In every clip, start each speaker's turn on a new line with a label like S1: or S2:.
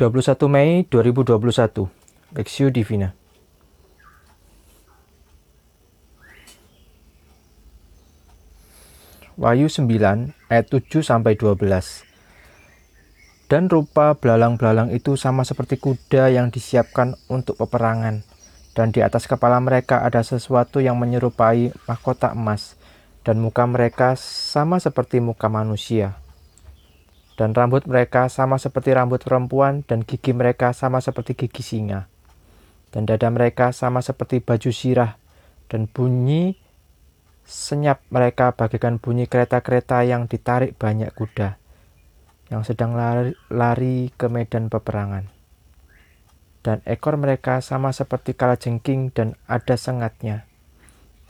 S1: 21 Mei 2021 Lexio Divina. Wahyu 9 ayat 7 sampai 12 Dan rupa belalang-belalang itu sama seperti kuda yang disiapkan untuk peperangan. Dan di atas kepala mereka ada sesuatu yang menyerupai mahkota emas. Dan muka mereka sama seperti muka manusia dan rambut mereka sama seperti rambut perempuan, dan gigi mereka sama seperti gigi singa. Dan dada mereka sama seperti baju sirah, dan bunyi senyap mereka bagaikan bunyi kereta-kereta yang ditarik banyak kuda, yang sedang lari, lari ke medan peperangan. Dan ekor mereka sama seperti kalajengking dan ada sengatnya.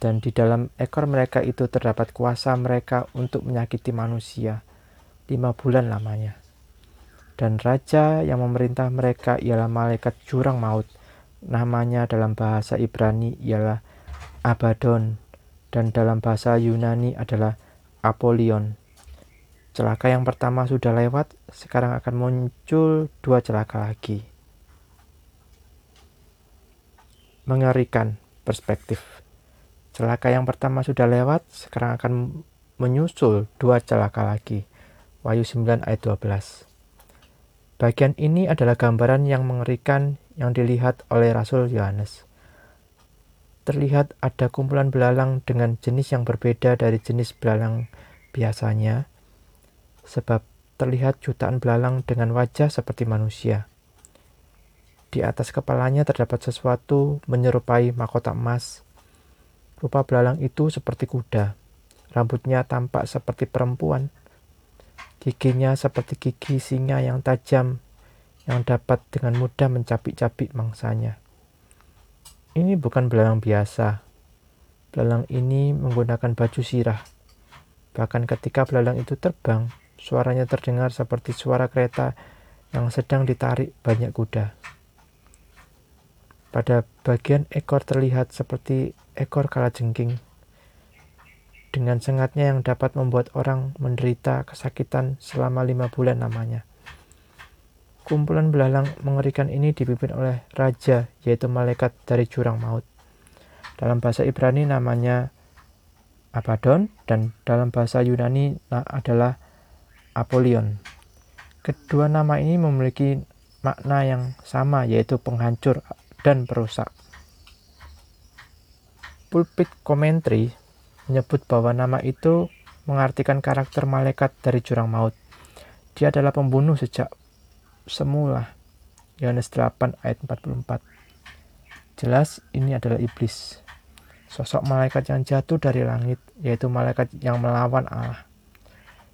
S1: Dan di dalam ekor mereka itu terdapat kuasa mereka untuk menyakiti manusia lima bulan lamanya. Dan raja yang memerintah mereka ialah malaikat jurang maut. Namanya dalam bahasa Ibrani ialah Abaddon dan dalam bahasa Yunani adalah Apollyon. Celaka yang pertama sudah lewat, sekarang akan muncul dua celaka lagi. Mengerikan perspektif. Celaka yang pertama sudah lewat, sekarang akan menyusul dua celaka lagi. Wahyu 9 ayat 12. Bagian ini adalah gambaran yang mengerikan yang dilihat oleh Rasul Yohanes. Terlihat ada kumpulan belalang dengan jenis yang berbeda dari jenis belalang biasanya, sebab terlihat jutaan belalang dengan wajah seperti manusia. Di atas kepalanya terdapat sesuatu menyerupai mahkota emas. Rupa belalang itu seperti kuda. Rambutnya tampak seperti perempuan Giginya seperti gigi singa yang tajam yang dapat dengan mudah mencapik-capik mangsanya. Ini bukan belalang biasa. Belalang ini menggunakan baju sirah. Bahkan ketika belalang itu terbang, suaranya terdengar seperti suara kereta yang sedang ditarik banyak kuda. Pada bagian ekor terlihat seperti ekor kalajengking dengan sengatnya yang dapat membuat orang menderita kesakitan selama lima bulan namanya. Kumpulan belalang mengerikan ini dipimpin oleh raja, yaitu malaikat dari jurang maut. Dalam bahasa Ibrani namanya Abaddon dan dalam bahasa Yunani adalah Apollyon. Kedua nama ini memiliki makna yang sama yaitu penghancur dan perusak. Pulpit Commentary menyebut bahwa nama itu mengartikan karakter malaikat dari jurang maut. Dia adalah pembunuh sejak semula. Yohanes 8 ayat 44. Jelas ini adalah iblis. Sosok malaikat yang jatuh dari langit, yaitu malaikat yang melawan Allah.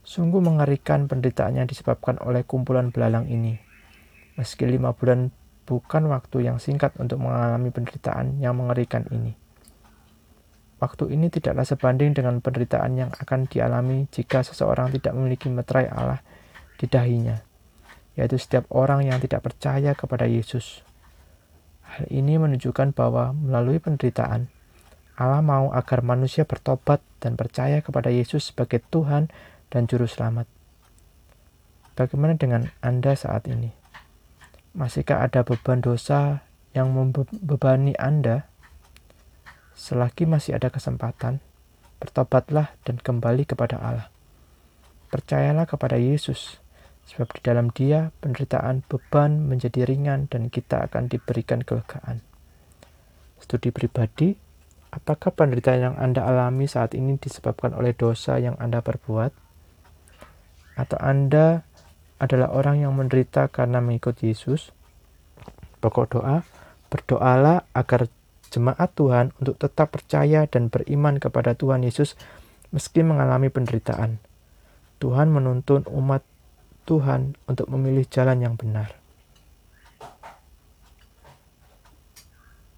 S1: Sungguh mengerikan penderitaannya disebabkan oleh kumpulan belalang ini. Meski lima bulan bukan waktu yang singkat untuk mengalami penderitaan yang mengerikan ini. Waktu ini tidaklah sebanding dengan penderitaan yang akan dialami jika seseorang tidak memiliki meterai Allah di dahinya, yaitu setiap orang yang tidak percaya kepada Yesus. Hal ini menunjukkan bahwa melalui penderitaan, Allah mau agar manusia bertobat dan percaya kepada Yesus sebagai Tuhan dan Juru Selamat. Bagaimana dengan Anda saat ini? Masihkah ada beban dosa yang membebani Anda? Selagi masih ada kesempatan, bertobatlah dan kembali kepada Allah. Percayalah kepada Yesus, sebab di dalam Dia penderitaan beban menjadi ringan dan kita akan diberikan kelegaan. Studi pribadi, apakah penderitaan yang Anda alami saat ini disebabkan oleh dosa yang Anda perbuat? Atau Anda adalah orang yang menderita karena mengikut Yesus? Pokok doa, berdoalah agar jemaat Tuhan untuk tetap percaya dan beriman kepada Tuhan Yesus meski mengalami penderitaan. Tuhan menuntun umat Tuhan untuk memilih jalan yang benar.